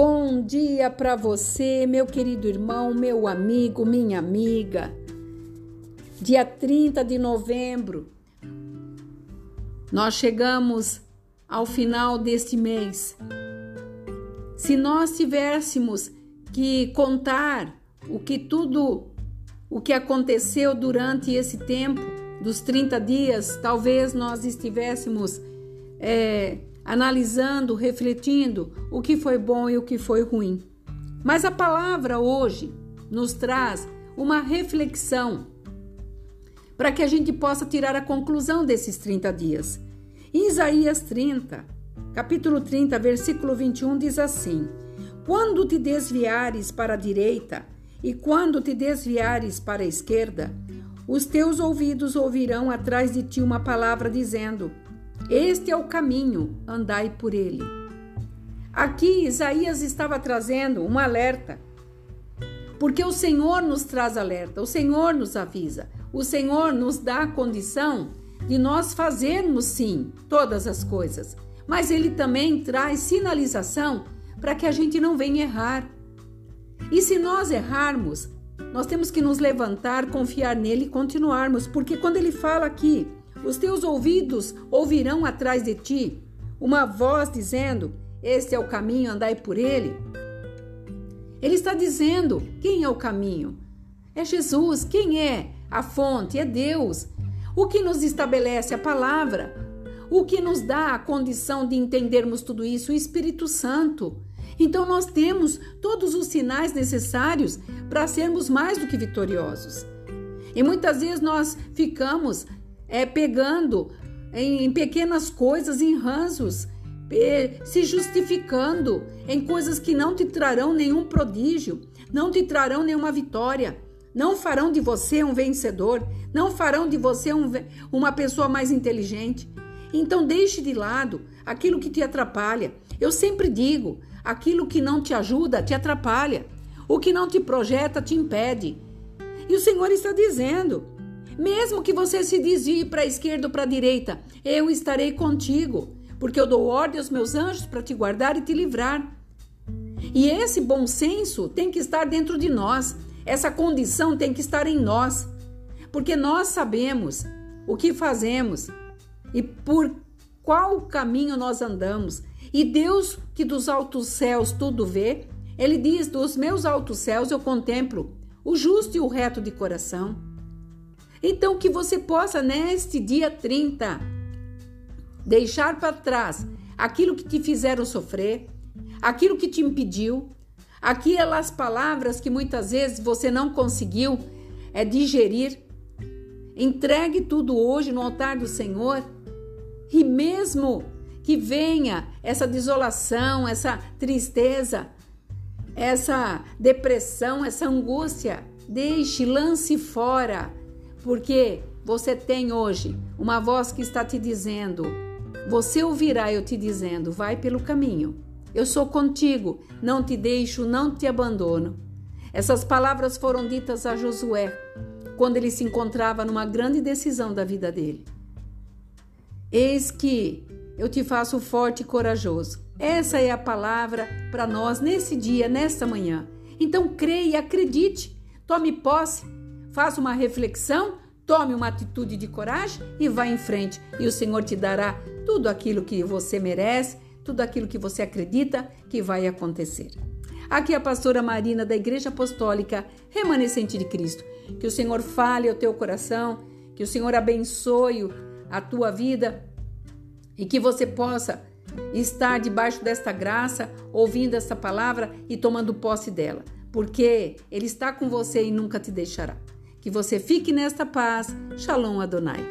Bom dia para você, meu querido irmão, meu amigo, minha amiga. Dia 30 de novembro, nós chegamos ao final deste mês. Se nós tivéssemos que contar o que tudo o que aconteceu durante esse tempo dos 30 dias, talvez nós estivéssemos é, analisando, refletindo o que foi bom e o que foi ruim. Mas a palavra hoje nos traz uma reflexão para que a gente possa tirar a conclusão desses 30 dias. Em Isaías 30, capítulo 30, versículo 21 diz assim: Quando te desviares para a direita e quando te desviares para a esquerda, os teus ouvidos ouvirão atrás de ti uma palavra dizendo: este é o caminho, andai por ele. Aqui Isaías estava trazendo um alerta, porque o Senhor nos traz alerta, o Senhor nos avisa, o Senhor nos dá a condição de nós fazermos sim todas as coisas, mas ele também traz sinalização para que a gente não venha errar. E se nós errarmos, nós temos que nos levantar, confiar nele e continuarmos, porque quando ele fala aqui, os teus ouvidos ouvirão atrás de ti uma voz dizendo: Este é o caminho, andai por ele. Ele está dizendo: quem é o caminho? É Jesus. Quem é a fonte? É Deus. O que nos estabelece a palavra? O que nos dá a condição de entendermos tudo isso? O Espírito Santo. Então nós temos todos os sinais necessários para sermos mais do que vitoriosos. E muitas vezes nós ficamos é, pegando em, em pequenas coisas, em ranços, se justificando em coisas que não te trarão nenhum prodígio, não te trarão nenhuma vitória, não farão de você um vencedor, não farão de você um, uma pessoa mais inteligente. Então deixe de lado aquilo que te atrapalha. Eu sempre digo, aquilo que não te ajuda te atrapalha, o que não te projeta te impede. E o Senhor está dizendo: mesmo que você se desvie para a esquerda ou para a direita, eu estarei contigo, porque eu dou ordem aos meus anjos para te guardar e te livrar. E esse bom senso tem que estar dentro de nós, essa condição tem que estar em nós, porque nós sabemos o que fazemos e por qual caminho nós andamos. E Deus, que dos altos céus tudo vê, ele diz: Dos meus altos céus eu contemplo o justo e o reto de coração. Então, que você possa, neste dia 30, deixar para trás aquilo que te fizeram sofrer, aquilo que te impediu, aquelas palavras que muitas vezes você não conseguiu é, digerir. Entregue tudo hoje no altar do Senhor e mesmo que venha essa desolação, essa tristeza, essa depressão, essa angústia, deixe, lance fora porque você tem hoje uma voz que está te dizendo: você ouvirá eu te dizendo, vai pelo caminho. Eu sou contigo, não te deixo, não te abandono. Essas palavras foram ditas a Josué quando ele se encontrava numa grande decisão da vida dele. Eis que eu te faço forte e corajoso. Essa é a palavra para nós nesse dia, nesta manhã. Então creia acredite, tome posse faça uma reflexão, tome uma atitude de coragem e vá em frente. E o Senhor te dará tudo aquilo que você merece, tudo aquilo que você acredita que vai acontecer. Aqui é a pastora Marina da Igreja Apostólica Remanescente de Cristo. Que o Senhor fale ao teu coração, que o Senhor abençoe a tua vida e que você possa estar debaixo desta graça, ouvindo esta palavra e tomando posse dela, porque Ele está com você e nunca te deixará. Que você fique nesta paz. Shalom Adonai.